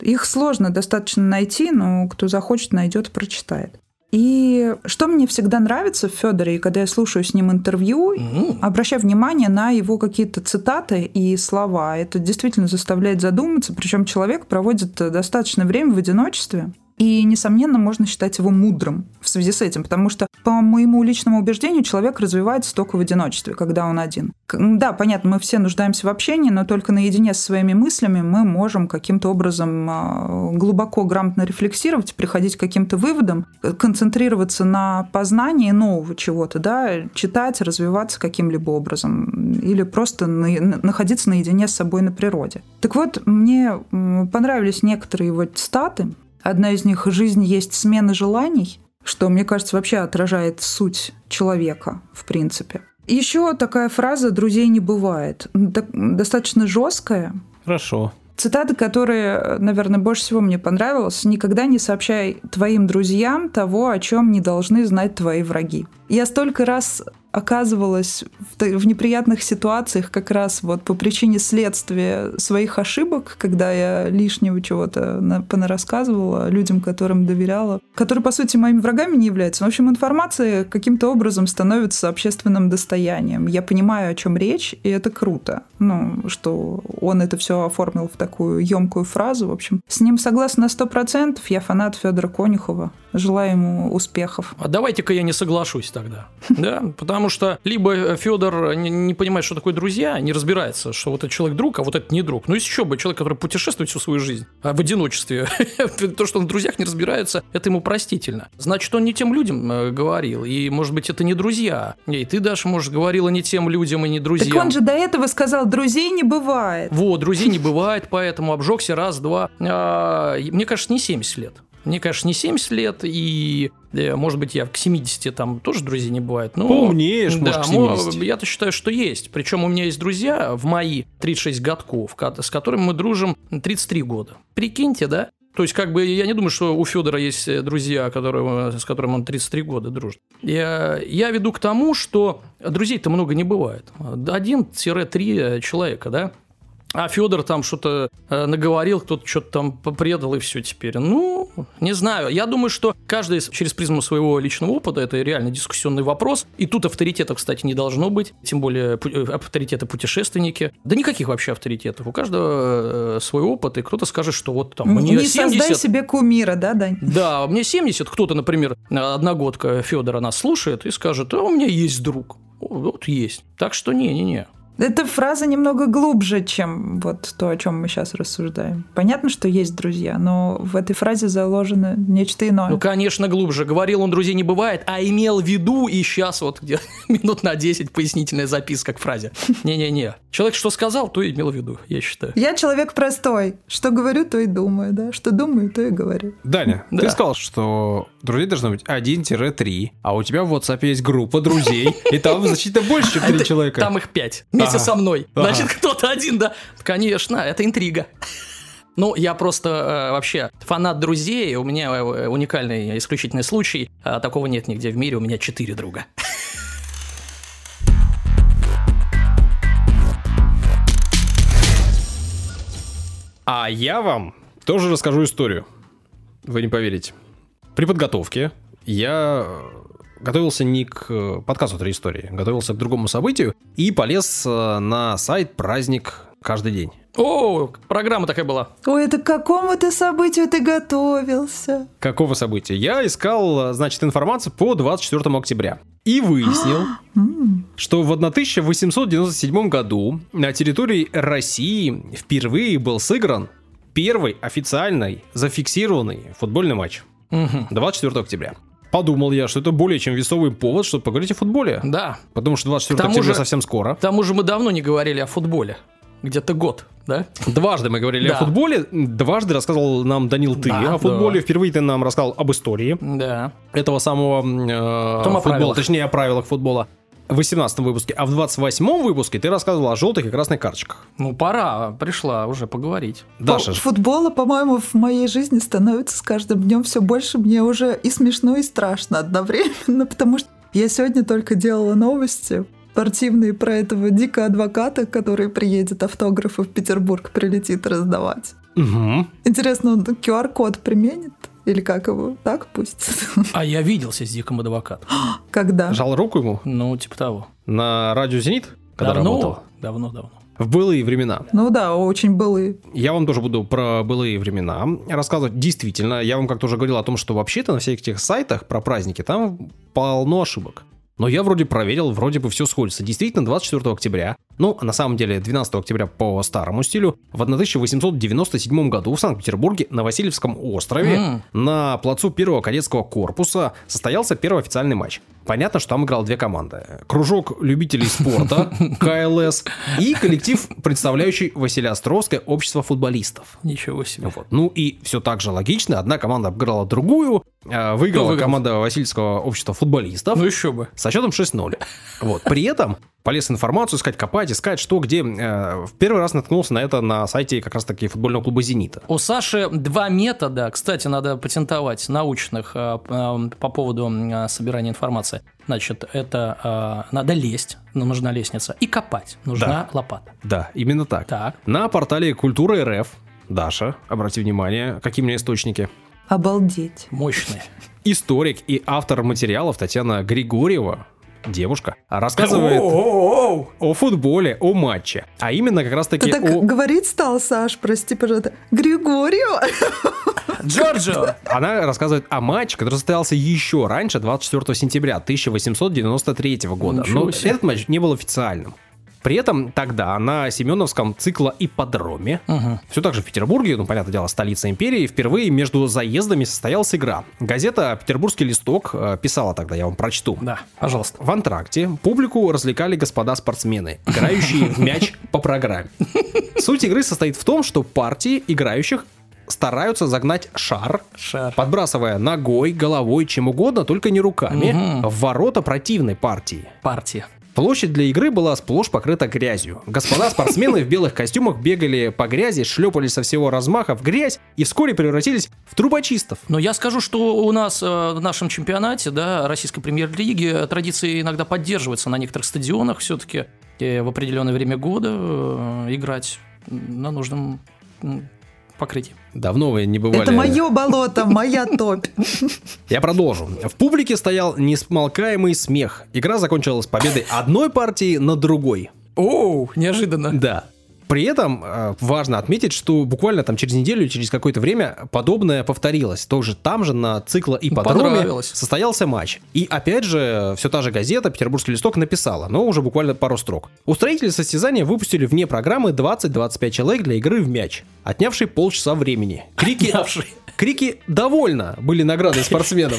Их сложно достаточно найти, но кто захочет, найдет и прочитает. И что мне всегда нравится в Федоре, и когда я слушаю с ним интервью, mm-hmm. обращаю внимание на его какие-то цитаты и слова. Это действительно заставляет задуматься. Причем человек проводит достаточное время в одиночестве. И, несомненно, можно считать его мудрым в связи с этим, потому что, по моему личному убеждению, человек развивается только в одиночестве, когда он один. Да, понятно, мы все нуждаемся в общении, но только наедине со своими мыслями мы можем каким-то образом а, глубоко, грамотно рефлексировать, приходить к каким-то выводам, концентрироваться на познании нового чего-то, да, читать, развиваться каким-либо образом или просто находиться наедине с собой на природе. Так вот, мне понравились некоторые его статы, Одна из них «Жизнь есть смена желаний», что, мне кажется, вообще отражает суть человека, в принципе. Еще такая фраза «друзей не бывает». Достаточно жесткая. Хорошо. Цитата, которая, наверное, больше всего мне понравилась. «Никогда не сообщай твоим друзьям того, о чем не должны знать твои враги». Я столько раз оказывалась в, в неприятных ситуациях как раз вот по причине следствия своих ошибок, когда я лишнего чего-то на- понарассказывала людям, которым доверяла, которые, по сути, моими врагами не являются. В общем, информация каким-то образом становится общественным достоянием. Я понимаю, о чем речь, и это круто. Ну, что он это все оформил в такую емкую фразу. В общем, с ним согласна на сто процентов. Я фанат Федора Конюхова. Желаю ему успехов. А давайте-ка я не соглашусь тогда. Да, потому что либо Федор не, не понимает, что такое друзья, не разбирается, что вот этот человек друг, а вот этот не друг. Ну, еще бы, человек, который путешествует всю свою жизнь а в одиночестве, то, что он в друзьях не разбирается, это ему простительно. Значит, он не тем людям э, говорил, и, может быть, это не друзья. И ты, Даша, может, говорила не тем людям и не друзьям. Так он же до этого сказал, друзей не бывает. Вот, друзей не бывает, поэтому обжегся раз-два. А, мне кажется, не 70 лет. Мне кажется, не 70 лет, и, э, может быть, я к 70 там тоже друзей не бывает. Но, Поумнеешь, может, да, к мо- 70. Я-то считаю, что есть. Причем у меня есть друзья в мои 36 годков, с которыми мы дружим 33 года. Прикиньте, да? То есть, как бы, я не думаю, что у Федора есть э, друзья, которые, с которыми он 33 года дружит. Я, я веду к тому, что друзей-то много не бывает. Один-три человека, да? А Федор там что-то э, наговорил, кто-то что-то там предал и все теперь. Ну, не знаю. Я думаю, что каждый через призму своего личного опыта, это реально дискуссионный вопрос. И тут авторитетов, кстати, не должно быть. Тем более э, авторитеты путешественники. Да никаких вообще авторитетов. У каждого э, свой опыт, и кто-то скажет, что вот там мне не 70, создай себе кумира, да, Дань? да, мне 70, кто-то, например, одногодка Федора нас слушает и скажет, а у меня есть друг. Вот есть. Так что не-не-не. Эта фраза немного глубже, чем вот то, о чем мы сейчас рассуждаем. Понятно, что есть друзья, но в этой фразе заложено нечто иное. Ну, конечно, глубже. Говорил он, друзей не бывает, а имел в виду, и сейчас вот где минут на 10 пояснительная записка к фразе. Не-не-не. Человек что сказал, то и имел в виду, я считаю. Я человек простой. Что говорю, то и думаю, да. Что думаю, то и говорю. Даня, Да. ты сказал, что друзей должно быть 1-3, а у тебя в WhatsApp есть группа друзей, и там значительно больше, чем 3 человека. Там их пять. Вместе Ага. со мной. Значит, кто-то один, да. Конечно, это интрига. Ну, я просто э, вообще фанат друзей. У меня э, уникальный, исключительный случай. А такого нет нигде в мире. У меня четыре друга. А я вам тоже расскажу историю. Вы не поверите. При подготовке я э, готовился не к э, подкасту «Три истории», готовился к другому событию и полез э, на сайт «Праздник каждый день». О, программа такая была. Ой, это к какому-то событию ты готовился? Какого события? Я искал, значит, информацию по 24 октября. И выяснил, что в 1897 году на территории России впервые был сыгран первый официальный зафиксированный футбольный матч. Мгм. 24 октября. Подумал я, что это более чем весовый повод, чтобы поговорить о футболе. Да. Потому что 24 К тому октября же- совсем скоро. К тому же мы давно не говорили о футболе. Где-то год, да? Дважды мы говорили Да. о футболе. Дважды рассказывал нам Данил ты Да, о футболе. да. Впервые ты нам рассказал об истории Да. этого самого э, Потом футбола, точнее о правилах футбола. В 18 выпуске, а в 28 выпуске ты рассказывал о желтых и красных карточках. Ну, пора, пришла уже поговорить. Даша, Фу- Футбола, по-моему, в моей жизни становится с каждым днем все больше. Мне уже и смешно, и страшно одновременно, потому что я сегодня только делала новости спортивные про этого дико адвоката, который приедет автографы в Петербург, прилетит раздавать. Мгм. Интересно, он QR-код применит? Или как его? Так пусть? А я виделся с Диком адвокатом. Когда? жал руку ему Ну, типа того. на радио «Зенит», когда давно, работал. давно, давно. В былые времена. Ну да, очень былые. Я вам тоже буду про былые времена рассказывать. Действительно, я вам как-то уже говорил о том, что вообще-то на всех этих сайтах про праздники там полно ошибок. Но я вроде проверил, вроде бы все сходится. Действительно, 24 октября, ну, а на самом деле 12 октября по старому стилю, в 1897 году в Санкт-Петербурге на Васильевском острове М. на плацу первого кадетского корпуса состоялся первый официальный матч. Понятно, что там играл две команды. Кружок любителей спорта, КЛС, и коллектив, представляющий Василиостровское общество футболистов. Ничего себе. Вот. Ну и все так же логично. Одна команда обыграла другую. э, Выиграла выиграл? команда Васильевского общества футболистов Ну еще бы. со счетом 6-0. Вот. При этом полез информацию искать, копать. искать, что, где. Э, в первый раз наткнулся на это на сайте как раз-таки футбольного клуба «Зенита». У Саши два метода, кстати, надо патентовать, научных э, по поводу собирания информации. Значит, это э, надо лезть, но нужна лестница, и копать, нужна Да. лопата. Да, именно так. Так. На портале Культура РФ, Даша, обрати внимание, какие у меня источники. Обалдеть. Мощные. Историк и автор материалов Татьяна Григорьева, девушка, рассказывает О-о-о! о футболе, о матче. А именно как раз-таки Ты так о... говорить стал, Саш, прости, пожалуйста. Григорию? Джорджо! Она рассказывает о матче, который состоялся еще раньше, 24 сентября 1893 года. Ничего Но себе. этот матч не был официальным. При этом тогда на Семеновском циклоипподроме, все так же в Петербурге, ну, понятное дело, столица империи, впервые между заездами состоялась игра. Газета «Петербургский листок» э, писала тогда, я вам прочту. Да, пожалуйста. В антракте публику развлекали господа спортсмены, играющие в мяч по программе. Суть игры состоит в том, что партии играющих стараются загнать шар, Шар. подбрасывая ногой, головой, чем угодно, только не руками, в ворота противной партии. Партия. Площадь для игры была сплошь покрыта грязью. Господа спортсмены в белых костюмах бегали по грязи, шлепались со всего размаха в грязь и вскоре превратились в трубочистов. Но я скажу, что у нас э, в нашем чемпионате, да, российской премьер-лиги, традиции иногда поддерживаются на некоторых стадионах все-таки в определенное время года э, играть на нужном покрытии. Давно вы не бывали. Это мое болото, моя топь. Я продолжу. В публике стоял несмолкаемый смех. Игра закончилась победой одной партии над другой. Оу, неожиданно. Да. При этом э, важно отметить, что буквально там через неделю, через какое-то время подобное повторилось. Тоже там же на цикла и Понравилось. состоялся матч. И опять же, все та же газета «Петербургский листок» написала, но уже буквально пару строк. Устроители состязания выпустили вне программы 20-25 человек для игры в мяч, отнявший полчаса времени. Крики, Отнявший. Крики «довольно» были награды спортсменам.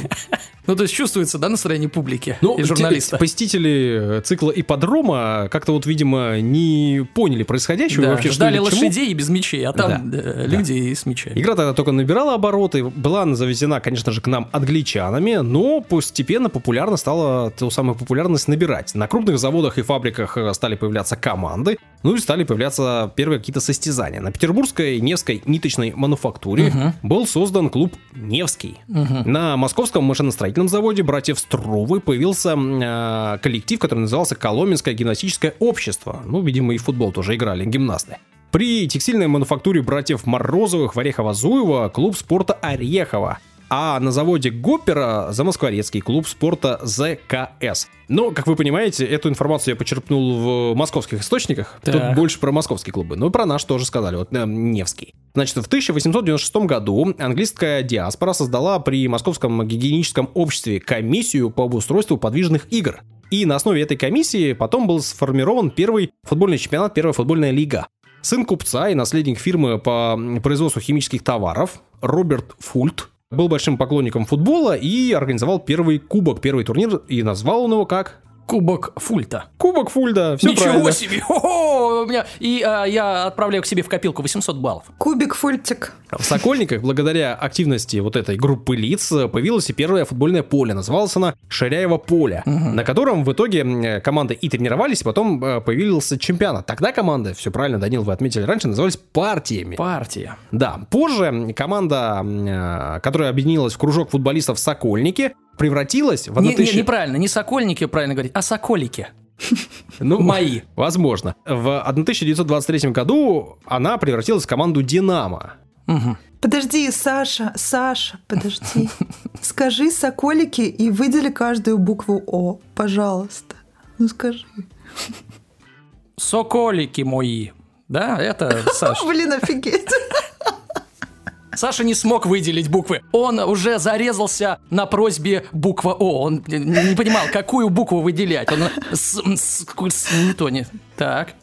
Ну, то есть чувствуется, да, настроение публики Ну, и журналиста. те- посетители э, цикла ипподрома как-то вот, видимо, не поняли происходящего Да, вообще, что ждали чему. лошадей и без мечей, а там Да, э, люди с мечами. Игра тогда только набирала обороты, была она завезена, конечно же, к нам англичанами, но постепенно популярно стала ту самую популярность набирать. На крупных заводах и фабриках э, стали появляться команды, ну и стали появляться первые какие-то состязания. На петербургской Невской ниточной мануфактуре был создан клуб Невский. На московском машиностроительном заводе братьев Струвы появился э, коллектив, который назывался Коломенское гимнастическое общество. Ну, видимо, и в футбол тоже играли гимнасты. При текстильной мануфактуре братьев Морозовых в Орехово-Зуево клуб спорта Орехово. А на заводе Гоппера Замоскворецкий клуб спорта ЗКС. Но, как вы понимаете, эту информацию я почерпнул в московских источниках. Так. Тут больше про московские клубы. Ну и про наш тоже сказали, вот э, Невский. Значит, в 1896 году английская диаспора создала при Московском гигиеническом обществе комиссию по обустройству подвижных игр. И на основе этой комиссии потом был сформирован первый футбольный чемпионат, первая футбольная лига. Сын купца и наследник фирмы по производству химических товаров Роберт Фульт был большим поклонником футбола и организовал первый кубок, первый турнир, и назвал он его как? Кубок Фульта. Кубок Фульда. Все Ничего правильно. себе! Хо-хо! У меня... И а, я отправляю к себе в копилку 800 баллов. Кубик фультик. В Сокольниках, благодаря активности вот этой группы лиц, появилось и первое футбольное поле. Называлось оно Ширяево поле, на котором в итоге м, команды и тренировались, потом э, появился чемпионат. Тогда команды, все правильно, Данил, вы отметили раньше, назывались партиями. Партия. Да, позже команда, э, которая объединилась в кружок футболистов Сокольники, превратилась в Не, не- 1000 неправильно, не сокольники, правильно говорить, а соколики. Ну, Мои. Возможно. В 1923 году она превратилась в команду «Динамо». Подожди, Саша, Саша, подожди. Скажи соколики и выдели каждую букву О, пожалуйста. Ну скажи. Соколики мои. Да, это Саша. Блин, офигеть. Саша не смог выделить буквы. Он уже зарезался на просьбе буква О. Он не- понимал, какую букву выделять. Он с- с- с- не то не. Так.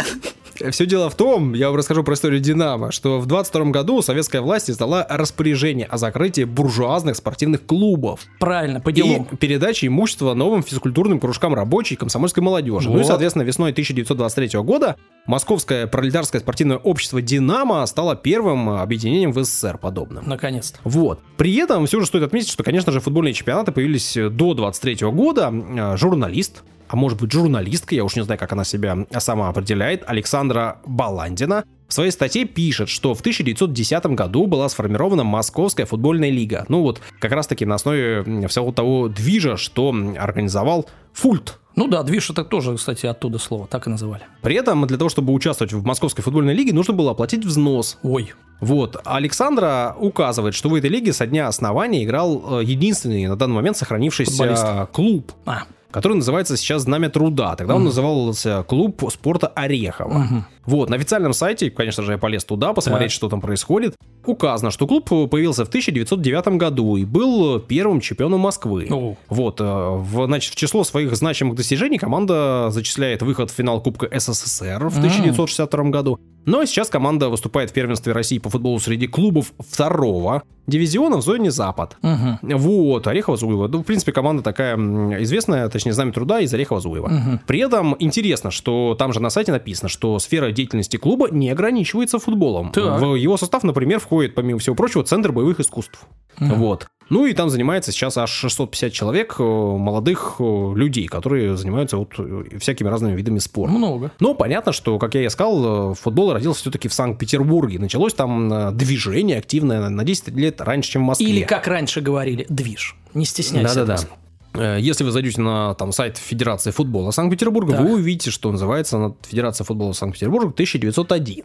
Все дело в том, я вам расскажу про историю «Динамо», что в 22 году советская власть издала распоряжение о закрытии буржуазных спортивных клубов Правильно, по и делам. передаче имущества новым физкультурным кружкам рабочей и комсомольской молодежи. Ну и, Вот. соответственно, весной 1923 года Московское пролетарское спортивное общество «Динамо» стало первым объединением в СССР подобным. Наконец-то. Вот. При этом все же стоит отметить, что, конечно же, футбольные чемпионаты появились до 23 года. Э, Журналист а может быть журналистка, я уж не знаю, как она себя сама определяет, Александра Баландина, в своей статье пишет, что в 1910 году была сформирована Московская футбольная лига. Ну вот, как раз таки на основе всего того движа, что организовал Фульт. Ну да, движ это тоже, кстати, оттуда слово, так и называли. При этом для того, чтобы участвовать в Московской футбольной лиге, нужно было оплатить взнос. Ой. Вот. Александра указывает, что в этой лиге со дня основания играл э, единственный на данный момент сохранившийся Футболист. клуб. А, который называется сейчас «Знамя труда». Тогда он назывался «Клуб спорта Орехова». Вот, на официальном сайте, конечно же, я полез туда, посмотреть, Так. что там происходит. Указано, что клуб появился в 1909 году и был первым чемпионом Москвы. О. Вот, э, в, значит, в число своих значимых достижений команда зачисляет выход в финал Кубка СССР в 1962 году. Но сейчас команда выступает в первенстве России по футболу среди клубов второго дивизиона в зоне Запад. мгм. Вот, Орехово-Зуево. Ну, в принципе, команда такая известная, точнее, знамя труда из Орехово-Зуева. При этом интересно, что там же на сайте написано, что сфера деятельности клуба не ограничивается футболом. Так. В его состав, например, входит, помимо всего прочего, Центр боевых искусств. Вот. Ну и там занимается сейчас аж 650 человек, э, молодых э, людей, которые занимаются вот э, всякими разными видами спорта. Много. Но понятно, что, как я и сказал, футбол родился все-таки в Санкт-Петербурге. Началось там движение активное на 10 лет раньше, чем в Москве. Или, как раньше говорили, движ. Не стесняйся. Да-да-да. Э, Если вы зайдете на там, сайт Федерации футбола Санкт-Петербурга, Так. вы увидите, что называется Федерация футбола Санкт-Петербурга 1901.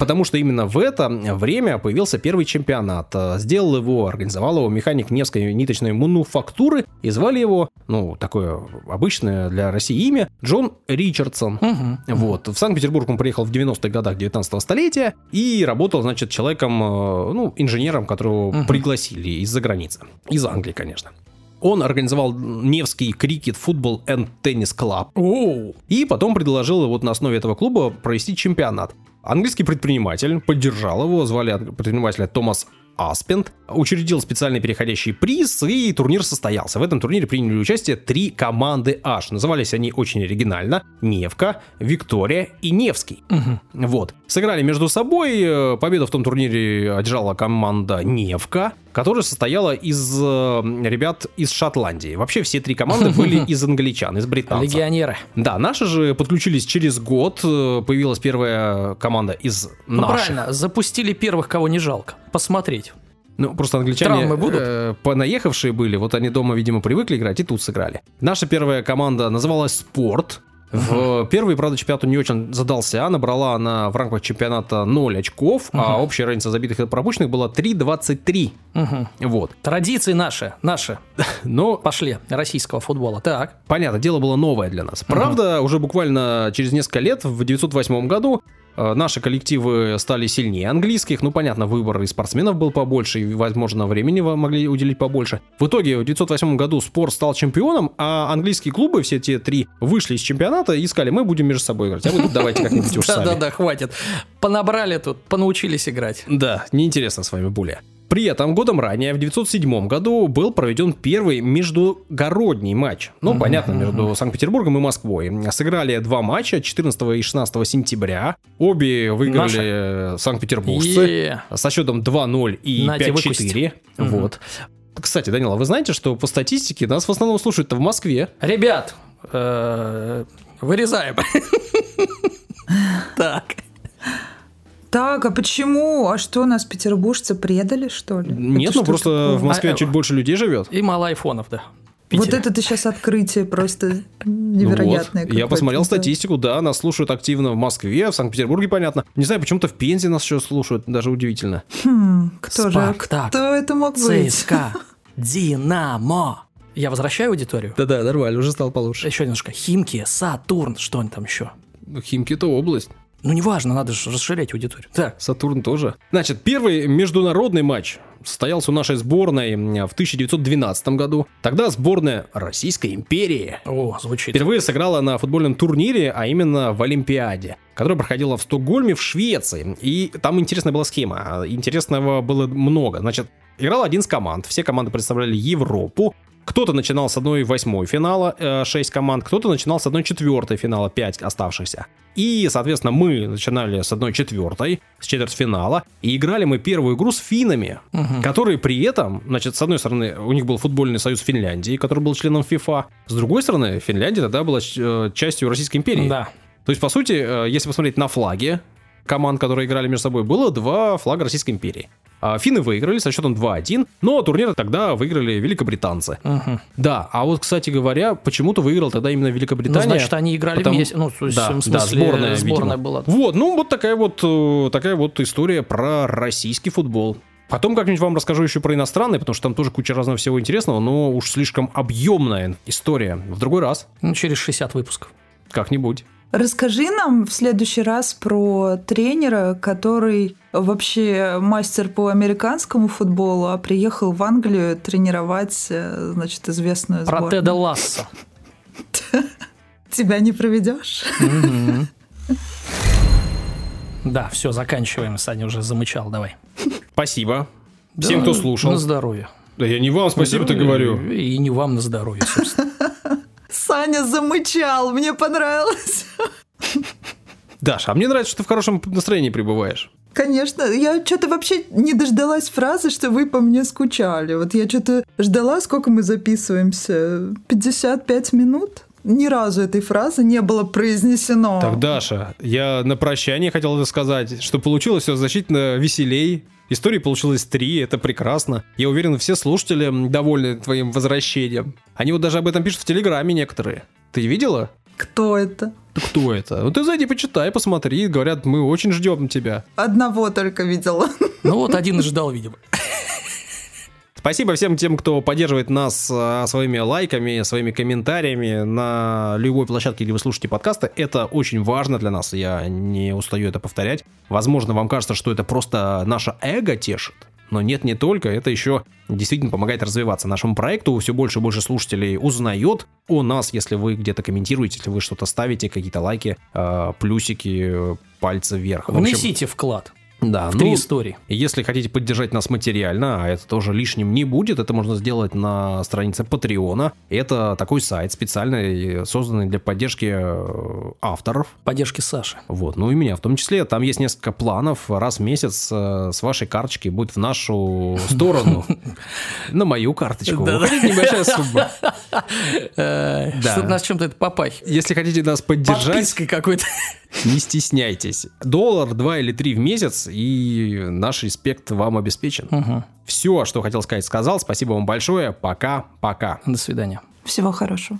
Потому что именно в это время появился первый чемпионат. Э, Сделал его, организовал его механик Невской ниточной мануфактуры. И звали его, ну, такое обычное для России имя, Джон Ричардсон. Мгм. Вот. В Санкт-Петербург он приехал в 90-х годах 19 столетия и работал, значит, человеком, э, ну, инженером, которого пригласили из-за границы. Из Англии, конечно. Он организовал Невский крикет, футбол и теннис клаб. И потом предложил вот на основе этого клуба провести чемпионат. Английский предприниматель поддержал его, звали предпринимателя Томас Аспенд, учредил специальный переходящий приз, и турнир состоялся. В этом турнире приняли участие три команды H. Назывались они очень оригинально. Невка, Виктория и Невский. Вот. Сыграли между собой. э, Победу в том турнире одержала команда Невка, которая состояла из э, ребят из Шотландии. Вообще все три команды были из англичан, из британцев. Легионеры. Да, наши же подключились через год. э, Появилась первая команда из Ну, наших. правильно, запустили первых, кого не жалко. Посмотреть. Ну, просто англичане Травмы будут? э, понаехавшие были, вот они дома, видимо, привыкли играть и тут сыграли. Наша первая команда называлась «Спорт». В первый, правда, чемпионат не очень задался, набрала она в рамках чемпионата 0 очков, а общая разница забитых и пропущенных была 3-23. Мгм. Вот. Традиции наши, наши, Но пошли, российского футбола. Так. Понятно, дело было новое для нас. Правда, уже буквально через несколько лет, в 908 году, наши коллективы стали сильнее английских. Ну, понятно, выбор и спортсменов был побольше, и, возможно, времени вы могли уделить побольше. В итоге в 908 году спорт стал чемпионом, а английские клубы, все те три, вышли из чемпионата и сказали, мы будем между собой играть, а вы тут давайте как-нибудь уж сами. Да-да-да, хватит. Понабрали тут, понаучились играть. Да, неинтересно с вами более. При этом годом ранее, в 907 году, был проведен первый междугородний матч. Ну, понятно, между Санкт-Петербургом и Москвой. Сыграли два матча 14 и 16 сентября. Обе выиграли санкт-петербуржцы Е. со счетом 2-0 и Нате, 5-4. Вот. Кстати, Данила, вы знаете, что по статистике нас в основном слушают-то в Москве? Ребят, э, вырезаем. Так. Так, а почему? А что, нас петербуржцы предали, что ли? Нет, Это ну просто такое? в Москве А, чуть больше людей живет. И мало айфонов, да. Вот это ты сейчас открытие просто Ну невероятное. вот, Я посмотрел статистику, да, нас слушают активно в Москве, в Санкт-Петербурге, понятно. Не знаю, почему-то в Пензе нас еще слушают, даже удивительно. Хм, кто же? Кто это мог быть? ЦСКА, Динамо. Я возвращаю аудиторию? Да-да, нормально, уже стал получше. Еще немножко. Химки, Сатурн, что они там еще? Химки-то область, Ну, неважно, надо же расширять аудиторию. Так, Сатурн тоже. Значит, первый международный матч состоялся у нашей сборной в 1912 году. Тогда сборная Российской империи о, звучит. Впервые сыграла на футбольном турнире, а именно в Олимпиаде, которая проходила в Стокгольме в Швеции. И там интересная была схема. Интересного было много. Значит, играл один из команд. Все команды представляли Европу. Кто-то начинал с одной восьмой финала, э, 6 команд, кто-то начинал с одной четвертой финала, 5 оставшихся. И, соответственно, мы начинали с одной четвертой, с четвертьфинала, и играли мы первую игру с финнами, которые при этом, значит, с одной стороны, у них был футбольный союз Финляндии, который был членом ФИФА, с другой стороны, Финляндия тогда была э, частью Российской империи. Да. То есть, по сути, э, если посмотреть на флаги команд, которые играли между собой, было два флага Российской империи. А Финны выиграли со счетом 2-1, но турнир тогда выиграли великобританцы. Мгм. Да, а вот, кстати говоря, почему-то выиграл тогда именно Ну, Великобритания. значит, они играли потому- вместе. Ну, да, в смысле, да, сборная, сборная видимо. была. Вот, ну вот такая вот, э, такая вот история про российский футбол. Потом как-нибудь вам расскажу еще про иностранный, потому что там тоже куча разного всего интересного, но уж слишком объемная история. В другой раз, Ну, через 60 выпусков. как-нибудь. Расскажи нам в следующий раз про тренера, который вообще мастер по американскому футболу, а приехал в Англию тренировать, э, значит, известную Про сборную. Теда Ласса. Тебя не проведешь? Да, все, заканчиваем. Саня уже замычал, давай. Спасибо всем, кто слушал. На здоровье. Да я не вам спасибо-то говорю. И не вам на здоровье, собственно. Саня замычал, мне понравилось. Даша, а мне нравится, что ты в хорошем настроении пребываешь. Конечно, я что-то вообще не дождалась фразы, что вы по мне скучали. Вот я что-то ждала, сколько мы записываемся? 55 минут? Ни разу этой фразы не было произнесено. Так, Даша, я на прощание хотел это сказать, что получилось все значительно веселей. Истории получилось три, это прекрасно. Я уверен, все слушатели довольны твоим возвращением. Они вот даже об этом пишут в Телеграме некоторые. Ты видела? Кто это? Да Кто это? Ну ты зайди, почитай, посмотри. Говорят, мы очень ждем тебя. Одного только видела. Ну вот один и ждал, видимо. Спасибо всем тем, кто поддерживает нас а, своими лайками, своими комментариями на любой площадке, где вы слушаете подкасты. Это очень важно для нас, я не устаю это повторять. Возможно, вам кажется, что это просто наше эго тешит. Но нет, не только, это еще действительно помогает развиваться нашему проекту. Все больше и больше слушателей узнает о нас, если вы где-то комментируете, если вы что-то ставите, какие-то лайки, э, плюсики, э, пальцы вверх. В общем, вклад да, в ну, три истории. и Если хотите поддержать нас материально, а это тоже лишним не будет, это можно сделать на странице Патреона. Это такой сайт специальный, созданный для поддержки э, авторов. Поддержки Саши. Вот, ну и меня в том числе. Там есть несколько планов. Раз в месяц э, с вашей карточки будет в нашу сторону. На мою карточку. Небольшая сумма. Э. Что-то нас чем-то это попахивает. Если хотите нас поддержать, Подпиской какой-то. не стесняйтесь. Доллар, два или три в месяц, и наш респект вам обеспечен. Мгм. Все, что хотел сказать, сказал. Спасибо вам большое. Пока-пока. До свидания. Всего хорошего.